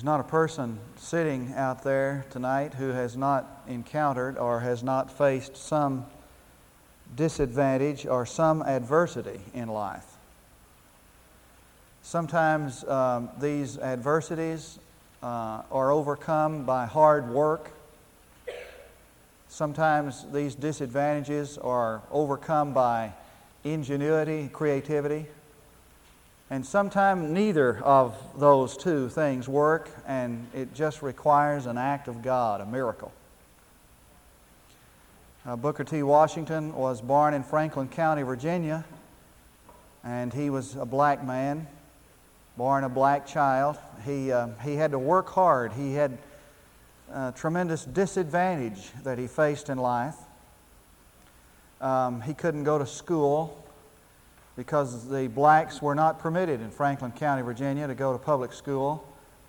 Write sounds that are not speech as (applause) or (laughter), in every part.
There's not a person sitting out there tonight who has not encountered or has not faced some disadvantage or some adversity in life. Sometimes um, these adversities uh, are overcome by hard work. Sometimes these disadvantages are overcome by ingenuity, creativity. And sometimes neither of those two things work, and it just requires an act of God, a miracle. Uh, Booker T. Washington was born in Franklin County, Virginia, and he was a black man, born a black child. He, uh, he had to work hard. He had a tremendous disadvantage that he faced in life. Um, he couldn't go to school because the blacks were not permitted in Franklin County, Virginia, to go to public school.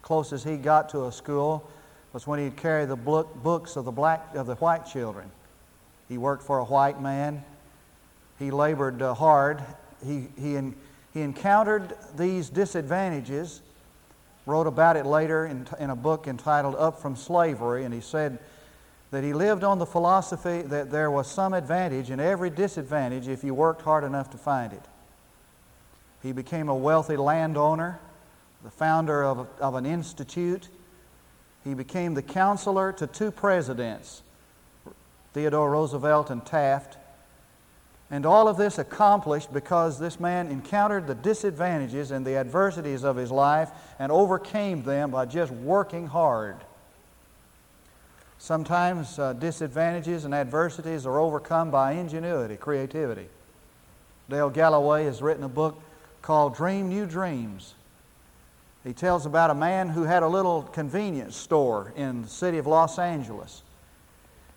Closest he got to a school was when he'd carry the books of the black of the white children. He worked for a white man. He labored uh, hard. He, he, in, he encountered these disadvantages, wrote about it later in, in a book entitled Up from Slavery, and he said that he lived on the philosophy that there was some advantage in every disadvantage if you worked hard enough to find it. He became a wealthy landowner, the founder of, of an institute. He became the counselor to two presidents, Theodore Roosevelt and Taft. And all of this accomplished because this man encountered the disadvantages and the adversities of his life and overcame them by just working hard. Sometimes uh, disadvantages and adversities are overcome by ingenuity, creativity. Dale Galloway has written a book called Dream New Dreams. He tells about a man who had a little convenience store in the city of Los Angeles.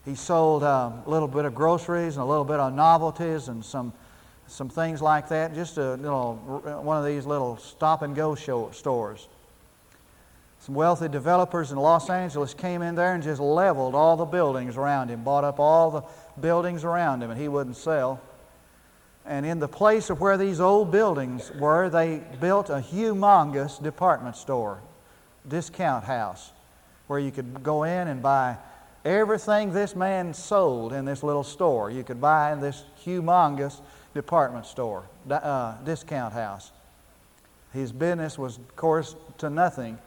He sold a little bit of groceries and a little bit of novelties and some, some things like that, just a little, one of these little stop and go show, stores. Some wealthy developers in Los Angeles came in there and just leveled all the buildings around him, bought up all the buildings around him, and he wouldn't sell. And in the place of where these old buildings were, they built a humongous department store, discount house, where you could go in and buy everything this man sold in this little store. You could buy in this humongous department store, uh, discount house. His business was, of course, to nothing.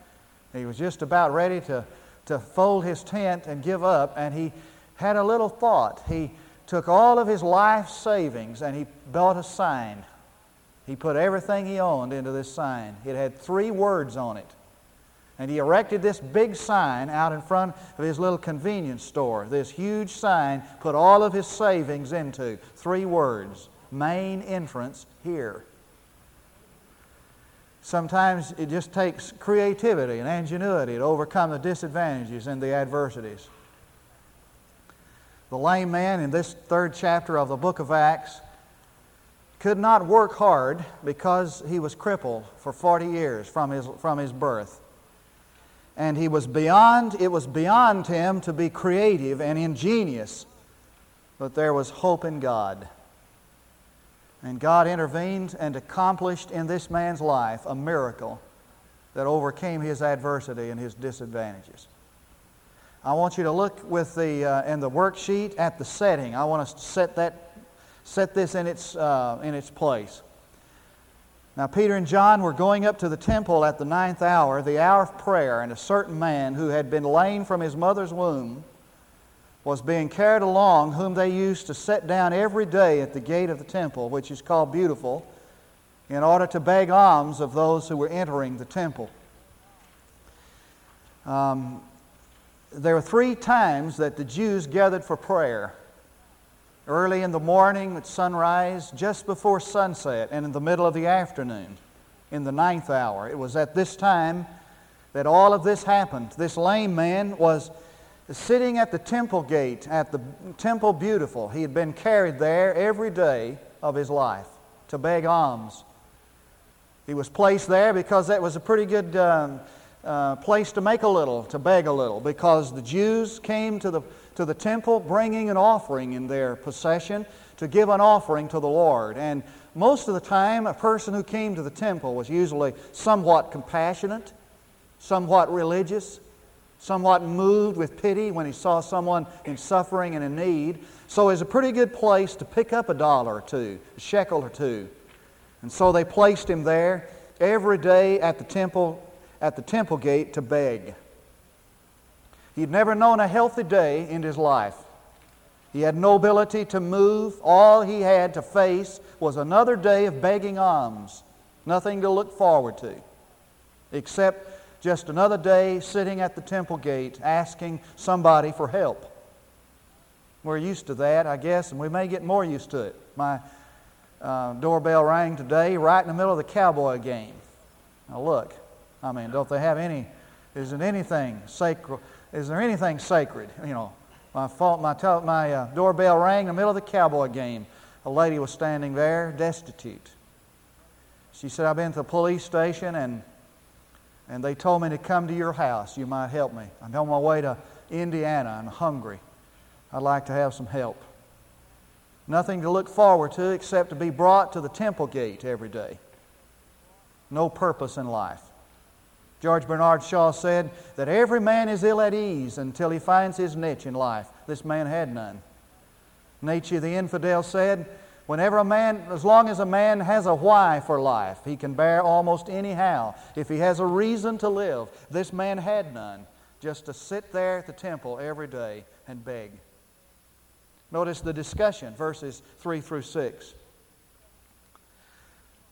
He was just about ready to, to fold his tent and give up, and he had a little thought. He took all of his life savings and he bought a sign. He put everything he owned into this sign. It had three words on it. And he erected this big sign out in front of his little convenience store. This huge sign put all of his savings into. Three words main entrance here. Sometimes it just takes creativity and ingenuity to overcome the disadvantages and the adversities. The lame man in this third chapter of the book of Acts could not work hard because he was crippled for 40 years from his, from his birth. And he was beyond, it was beyond him to be creative and ingenious, but there was hope in God. And God intervened and accomplished in this man's life a miracle that overcame his adversity and his disadvantages. I want you to look with the, uh, in the worksheet at the setting. I want us to set, that, set this in its, uh, in its place. Now, Peter and John were going up to the temple at the ninth hour, the hour of prayer, and a certain man who had been lame from his mother's womb was being carried along, whom they used to set down every day at the gate of the temple, which is called Beautiful, in order to beg alms of those who were entering the temple. Um, there were three times that the Jews gathered for prayer early in the morning at sunrise, just before sunset, and in the middle of the afternoon, in the ninth hour. It was at this time that all of this happened. This lame man was sitting at the temple gate, at the temple beautiful. He had been carried there every day of his life to beg alms. He was placed there because that was a pretty good. Um, uh, place to make a little, to beg a little, because the Jews came to the, to the temple bringing an offering in their possession to give an offering to the Lord. And most of the time, a person who came to the temple was usually somewhat compassionate. somewhat religious, somewhat moved with pity when he saw someone in suffering and in need. So it's a pretty good place to pick up a dollar or two, a shekel or two. And so they placed him there every day at the temple, at the temple gate to beg. He'd never known a healthy day in his life. He had no ability to move. All he had to face was another day of begging alms. Nothing to look forward to, except just another day sitting at the temple gate asking somebody for help. We're used to that, I guess, and we may get more used to it. My uh, doorbell rang today right in the middle of the cowboy game. Now, look, I mean, don't they have any, isn't anything sacred? Is there anything sacred? You know, my, phone, my, my uh, doorbell rang in the middle of the cowboy game. A lady was standing there, destitute. She said, I've been to the police station and, and they told me to come to your house. You might help me. I'm on my way to Indiana. I'm hungry. I'd like to have some help. Nothing to look forward to except to be brought to the temple gate every day. No purpose in life. George Bernard Shaw said that every man is ill at ease until he finds his niche in life. This man had none. Nietzsche, the infidel, said, Whenever a man, as long as a man has a why for life, he can bear almost anyhow. If he has a reason to live, this man had none, just to sit there at the temple every day and beg. Notice the discussion, verses 3 through 6.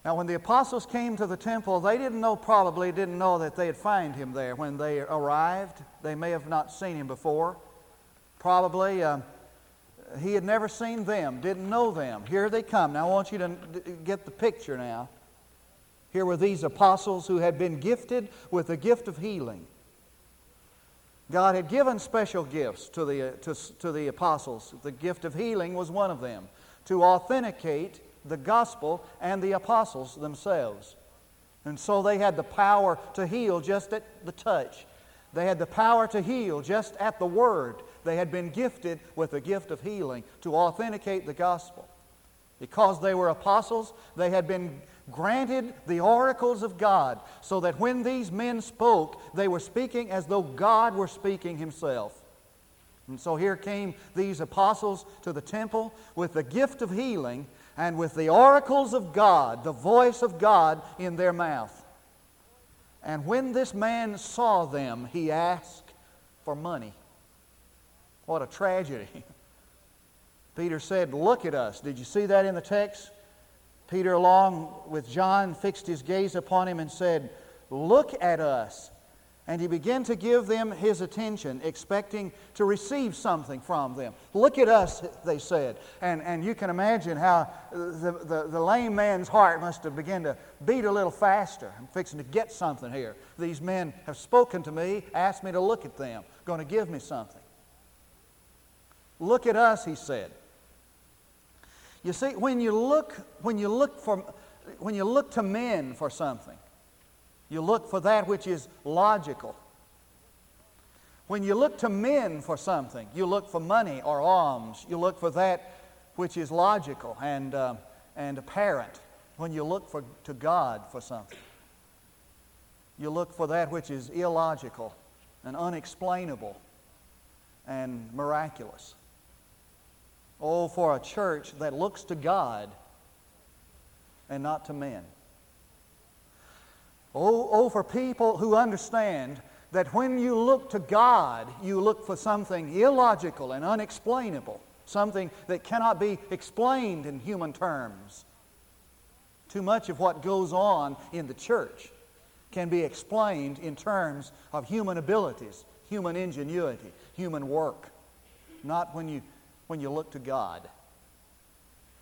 Now, when the apostles came to the temple, they didn't know, probably didn't know that they'd find him there. When they arrived, they may have not seen him before. Probably. Uh, he had never seen them, didn't know them. Here they come. Now I want you to get the picture now. Here were these apostles who had been gifted with the gift of healing. God had given special gifts to the, to, to the apostles. The gift of healing was one of them, to authenticate the gospel and the apostles themselves. And so they had the power to heal just at the touch. They had the power to heal just at the word. They had been gifted with the gift of healing to authenticate the gospel. Because they were apostles, they had been granted the oracles of God, so that when these men spoke, they were speaking as though God were speaking Himself. And so here came these apostles to the temple with the gift of healing and with the oracles of God, the voice of God in their mouth. And when this man saw them, he asked for money. What a tragedy. (laughs) Peter said, Look at us. Did you see that in the text? Peter, along with John, fixed his gaze upon him and said, Look at us. And he began to give them his attention, expecting to receive something from them. Look at us, they said. And, and you can imagine how the, the, the lame man's heart must have begun to beat a little faster. I'm fixing to get something here. These men have spoken to me, asked me to look at them, going to give me something. Look at us, he said. You see, when you look, when you look for, when you look to men for something, you look for that which is logical. When you look to men for something, you look for money or alms. You look for that which is logical and, uh, and apparent. When you look for, to God for something, you look for that which is illogical and unexplainable and miraculous. Oh, for a church that looks to God and not to men. Oh, oh, for people who understand that when you look to God, you look for something illogical and unexplainable, something that cannot be explained in human terms. Too much of what goes on in the church can be explained in terms of human abilities, human ingenuity, human work, not when you when you look to God.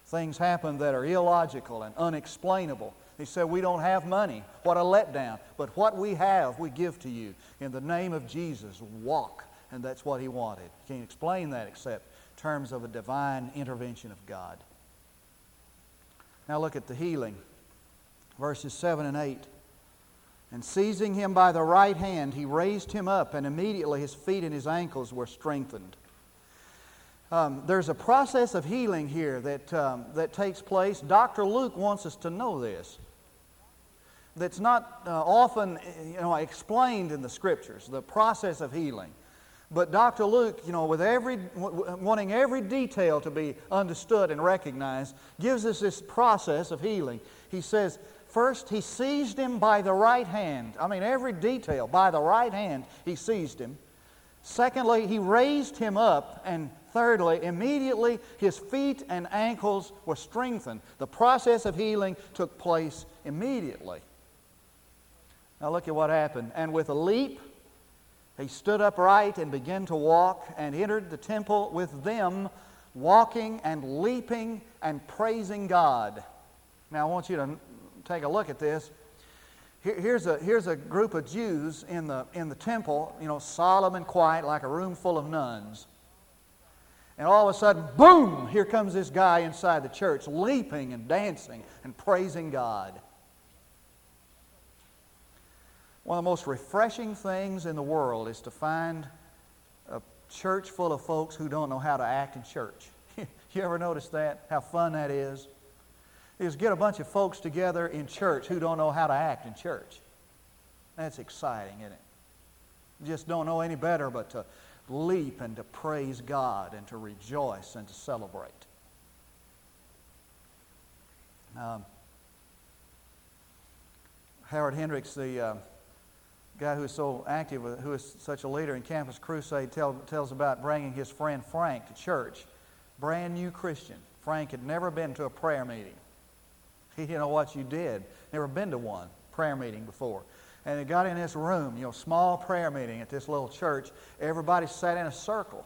Things happen that are illogical and unexplainable. He said, We don't have money. What a letdown. But what we have, we give to you. In the name of Jesus, walk. And that's what he wanted. You can't explain that except in terms of a divine intervention of God. Now look at the healing. Verses 7 and 8. And seizing him by the right hand, he raised him up, and immediately his feet and his ankles were strengthened. Um, there's a process of healing here that, um, that takes place. Dr. Luke wants us to know this. That's not uh, often you know, explained in the scriptures, the process of healing. But Dr. Luke, you know, with every, wanting every detail to be understood and recognized, gives us this process of healing. He says, first, he seized him by the right hand. I mean, every detail, by the right hand, he seized him. Secondly, he raised him up. And thirdly, immediately his feet and ankles were strengthened. The process of healing took place immediately. Now, look at what happened. And with a leap, he stood upright and began to walk and entered the temple with them, walking and leaping and praising God. Now, I want you to take a look at this. here's, a, here's a group of Jews in the, in the temple, you know, solemn and quiet, like a room full of nuns. And all of a sudden, boom, here comes this guy inside the church, leaping and dancing and praising God. One of the most refreshing things in the world is to find a church full of folks who don't know how to act in church. (laughs) you ever notice that? How fun that is? Is get a bunch of folks together in church who don't know how to act in church. That's exciting, isn't it? just don't know any better but to leap and to praise God and to rejoice and to celebrate. Um, Howard Hendricks, the uh, guy who is so active, who is such a leader in Campus Crusade, tell, tells about bringing his friend Frank to church. Brand new Christian. Frank had never been to a prayer meeting. He didn't know what you did. Never been to one prayer meeting before. And he got in this room, you know, small prayer meeting at this little church. Everybody sat in a circle.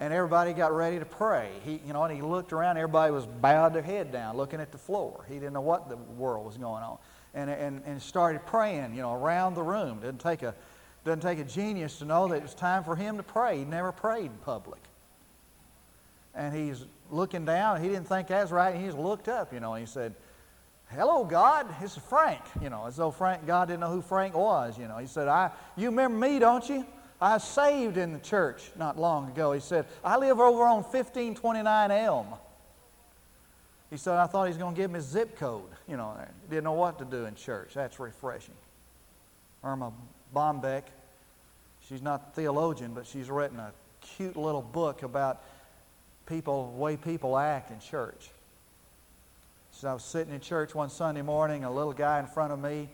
And everybody got ready to pray. He, you know, and he looked around. Everybody was bowed their head down, looking at the floor. He didn't know what the world was going on and, and, and started praying, you know, around the room. Doesn't take a, doesn't take a genius to know that it was time for him to pray. He never prayed in public. And he's looking down. He didn't think that was right. He just looked up, you know, and he said, Hello, God. Is Frank. You know, as though Frank, God didn't know who Frank was. You know, he said, I, You remember me, don't you? I saved in the church not long ago. He said, I live over on 1529 Elm. He said, I thought he was going to give me a zip code. You know, didn't know what to do in church. That's refreshing. Erma Bombeck, she's not a theologian, but she's written a cute little book about people, way people act in church. She said, I was sitting in church one Sunday morning, a little guy in front of me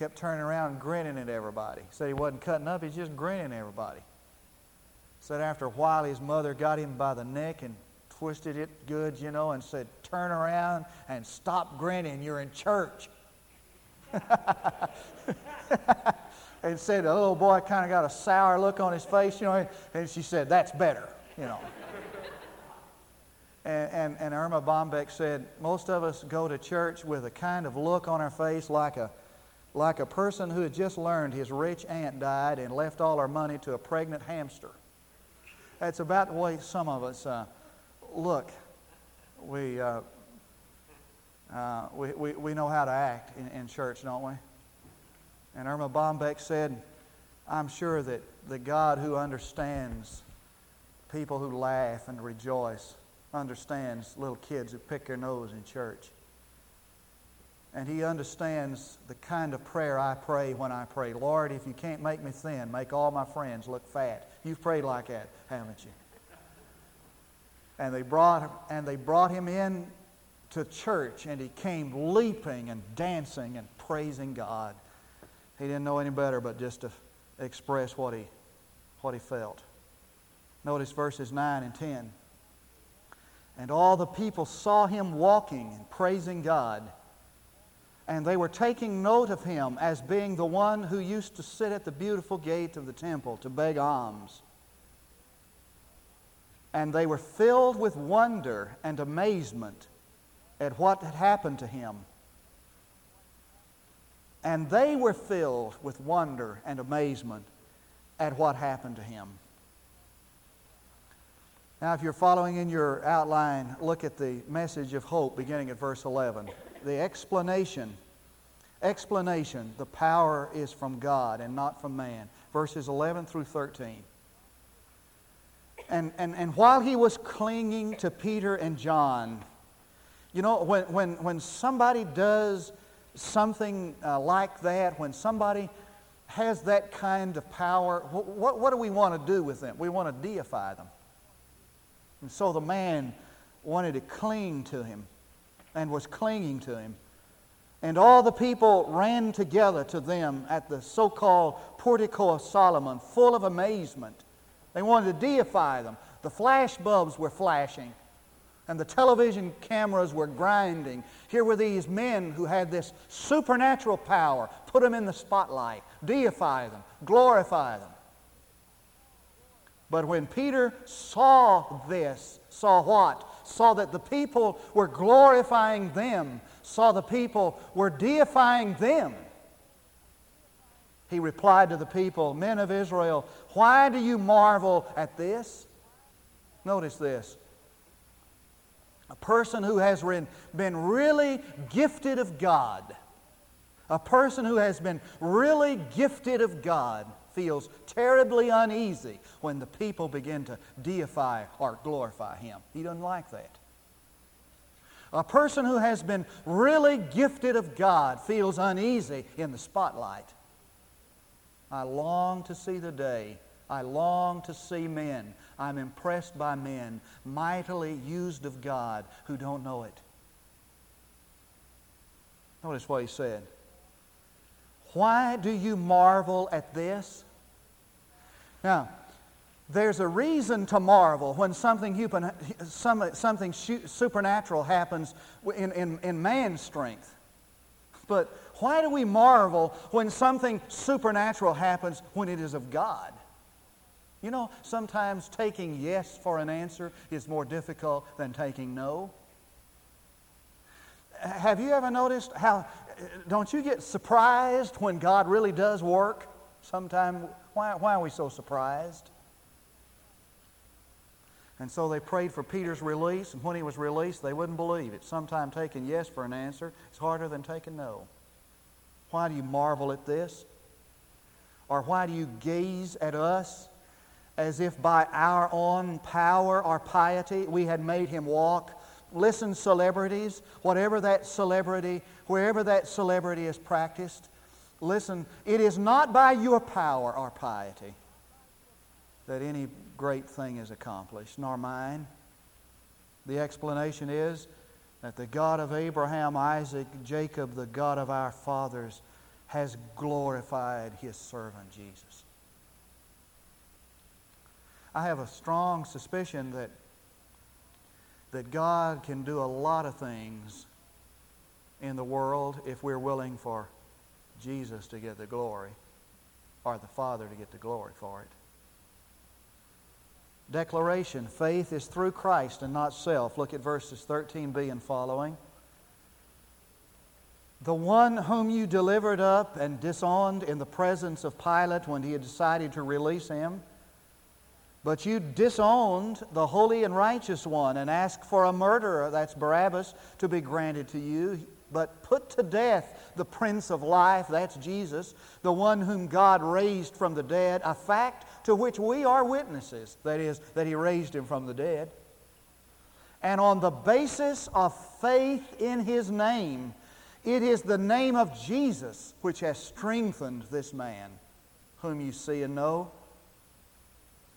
kept turning around and grinning at everybody. Said he wasn't cutting up, he's just grinning at everybody. Said after a while, his mother got him by the neck and twisted it good, you know, and said, Turn around and stop grinning. You're in church. (laughs) and said, The little boy kind of got a sour look on his face, you know, and she said, That's better, you know. And, and, and, Erma Bombeck said, Most of us go to church with a kind of look on our face like a, like a person who had just learned his rich aunt died and left all her money to a pregnant hamster. That's about the way some of us uh, look, we, uh, uh, we, we, we know how to act in, in church, don't we? And Erma Bombeck said, I'm sure that the God who understands people who laugh and rejoice understands little kids who pick their nose in church. And He understands the kind of prayer I pray when I pray. Lord, if you can't make me thin, make all my friends look fat. You've prayed like that, haven't you? And they brought and they brought him in to church and he came leaping and dancing and praising God. He didn't know any better but just to express what he what he felt. Notice verses 9 and 10. And all the people saw him walking and praising God. And they were taking note of him as being the one who used to sit at the beautiful gate of the temple to beg alms and they were filled with wonder and amazement at what had happened to him. And they were filled with wonder and amazement at what happened to him. Now, if you're following in your outline, look at the message of hope beginning at verse 11. The explanation, explanation, the power is from God and not from man. Verses 11 through 13. And, and, and while he was clinging to Peter and John, you know, when, when, when somebody does something uh, like that, when somebody has that kind of power, what, what do we want to do with them? We want to deify them. And so the man wanted to cling to him and was clinging to him. And all the people ran together to them at the so called portico of Solomon, full of amazement. They wanted to deify them. The flash bulbs were flashing, and the television cameras were grinding. Here were these men who had this supernatural power. Put them in the spotlight, deify them, glorify them. But when Peter saw this, saw what? Saw that the people were glorifying them, saw the people were deifying them. He replied to the people, Men of Israel, why do you marvel at this? Notice this. A person who has been really gifted of God, a person who has been really gifted of God, feels terribly uneasy when the people begin to deify or glorify him. He doesn't like that. A person who has been really gifted of God feels uneasy in the spotlight. I long to see the day. I long to see men. I'm impressed by men mightily used of God who don't know it. Notice what he said. Why do you marvel at this? Now, there's a reason to marvel when something, something supernatural happens in, in, in man's strength. But why do we marvel when something supernatural happens when it is of God? You know, sometimes taking yes for an answer is more difficult than taking no. Have you ever noticed how, don't you get surprised when God really does work? Sometimes, why, why are we so surprised? And so they prayed for Peter's release, and when he was released, they wouldn't believe it. Sometimes taking yes for an answer is harder than taking no. Why do you marvel at this? Or why do you gaze at us as if by our own power or piety we had made him walk listen, celebrities, whatever that celebrity, wherever that celebrity is practiced, listen, it is not by your power or piety that any great thing is accomplished, nor mine. The explanation is that the God of Abraham, Isaac, Jacob, the God of our fathers, has glorified his servant Jesus. I have a strong suspicion that that God can do a lot of things in the world if we're willing for Jesus to get the glory or the Father to get the glory for it. Declaration faith is through Christ and not self. Look at verses 13b and following. The one whom you delivered up and disowned in the presence of Pilate when he had decided to release him but you disowned the holy and righteous one and asked for a murderer, that's Barabbas, to be granted to you. But put to death the Prince of Life, that's Jesus, the one whom God raised from the dead, a fact to which we are witnesses, that is, that He raised Him from the dead. And on the basis of faith in His name, it is the name of Jesus which has strengthened this man, whom you see and know.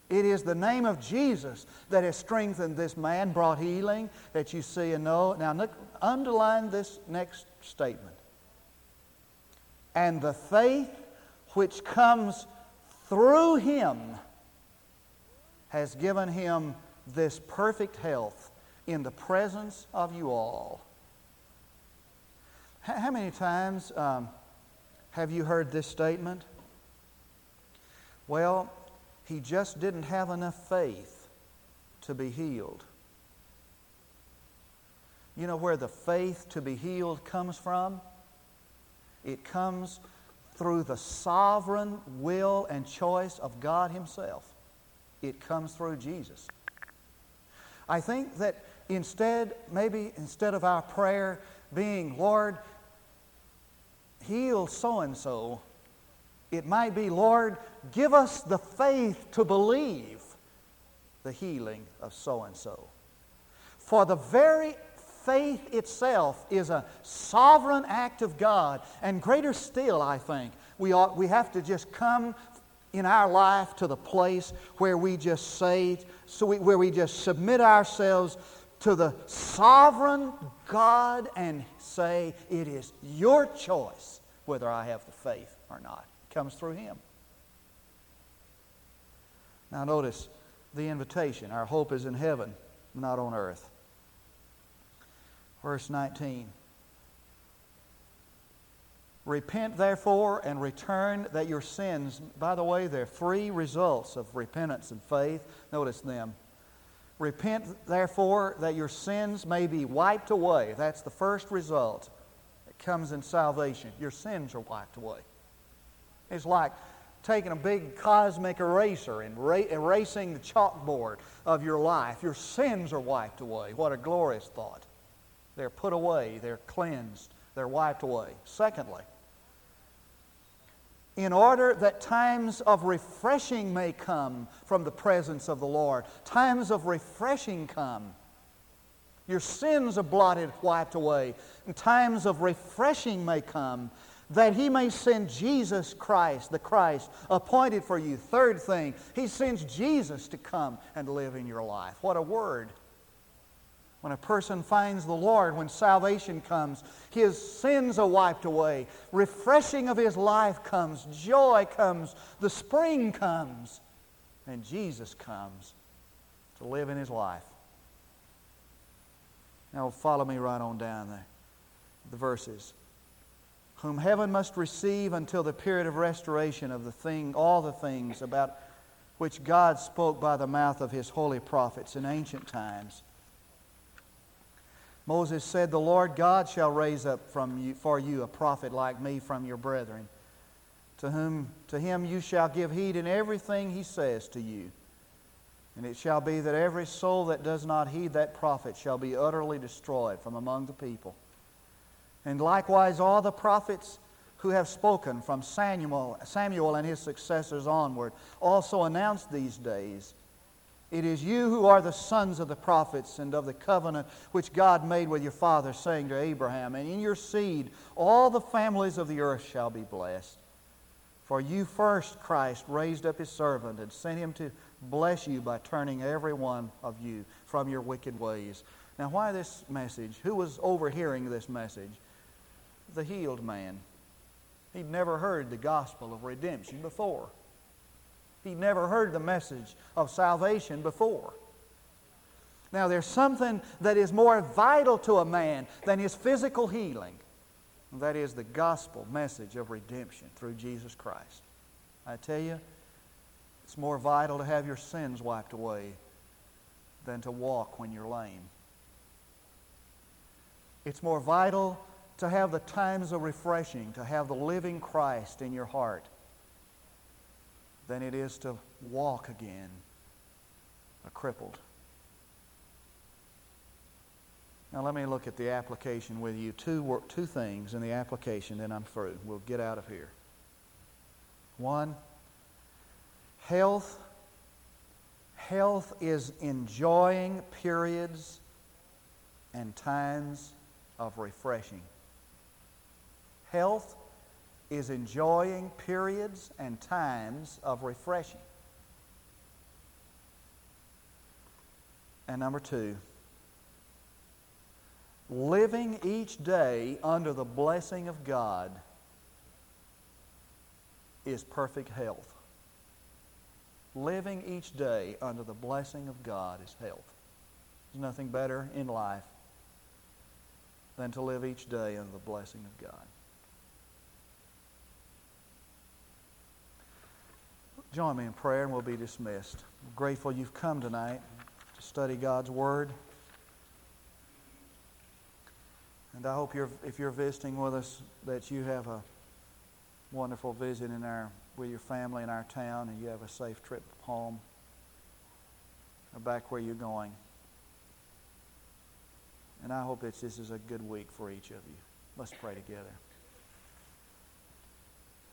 It is the name of Jesus that has strengthened this man, brought healing that you see and know. Now, underline this next statement. And the faith which comes through him has given him this perfect health in the presence of you all. How many times um, have you heard this statement? Well, he just didn't have enough faith to be healed. You know where the faith to be healed comes from? It comes through the sovereign will and choice of God Himself. It comes through Jesus. I think that instead, maybe instead of our prayer being, Lord, heal so and so, it might be, Lord, give us the faith to believe the healing of so and so. For the very faith itself is a sovereign act of God. And greater still, I think, we, ought, we have to just come in our life to the place where we just say, so we, where we just submit ourselves to the sovereign God and say, It is your choice whether I have the faith or not. It comes through Him. Now, notice the invitation. Our hope is in heaven, not on earth. Verse 19. Repent, therefore, and return that your sins, by the way, they're three results of repentance and faith. Notice them. Repent, therefore, that your sins may be wiped away. That's the first result that comes in salvation. Your sins are wiped away. It's like taking a big cosmic eraser and erasing the chalkboard of your life. Your sins are wiped away. What a glorious thought. They're put away, they're cleansed, they're wiped away. Secondly, in order that times of refreshing may come from the presence of the Lord. Times of refreshing come. Your sins are blotted, wiped away. And times of refreshing may come that He may send Jesus Christ, the Christ, appointed for you. Third thing, He sends Jesus to come and live in your life. What a word! When a person finds the Lord, when salvation comes, his sins are wiped away. Refreshing of his life comes. Joy comes. The spring comes. And Jesus comes to live in his life. Now, follow me right on down there. The verses. Whom heaven must receive until the period of restoration of the thing, all the things about which God spoke by the mouth of his holy prophets in ancient times Moses said, The Lord God shall raise up from you, for you a prophet like me from your brethren, to whom to him you shall give heed in everything he says to you. And it shall be that every soul that does not heed that prophet shall be utterly destroyed from among the people. And likewise all the prophets who have spoken from Samuel, Samuel and his successors onward also announced these days it is you who are the sons of the prophets and of the covenant which God made with your father, saying to Abraham, And in your seed all the families of the earth shall be blessed. For you first, Christ, raised up his servant and sent him to bless you by turning every one of you from your wicked ways. Now, why this message? Who was overhearing this message? The healed man. He'd never heard the gospel of redemption before. He'd never heard the message of salvation before. Now, there's something that is more vital to a man than his physical healing. And that is the gospel message of redemption through Jesus Christ. I tell you, it's more vital to have your sins wiped away than to walk when you're lame. It's more vital to have the times of refreshing, to have the living Christ in your heart than it is to walk again a crippled. Now, let me look at the application with you. Two, two things in the application, then I'm through. We'll get out of here. One, health. Health is enjoying periods and times of refreshing. Health is enjoying periods and times of refreshing. And number two, living each day under the blessing of God is perfect health. Living each day under the blessing of God is health. There's nothing better in life than to live each day under the blessing of God. Join me in prayer and we'll be dismissed. I'm grateful you've come tonight to study God's Word. And I hope you're, if you're visiting with us that you have a wonderful visit in our, with your family in our town and you have a safe trip home or back where you're going. And I hope that this is a good week for each of you. Let's pray together.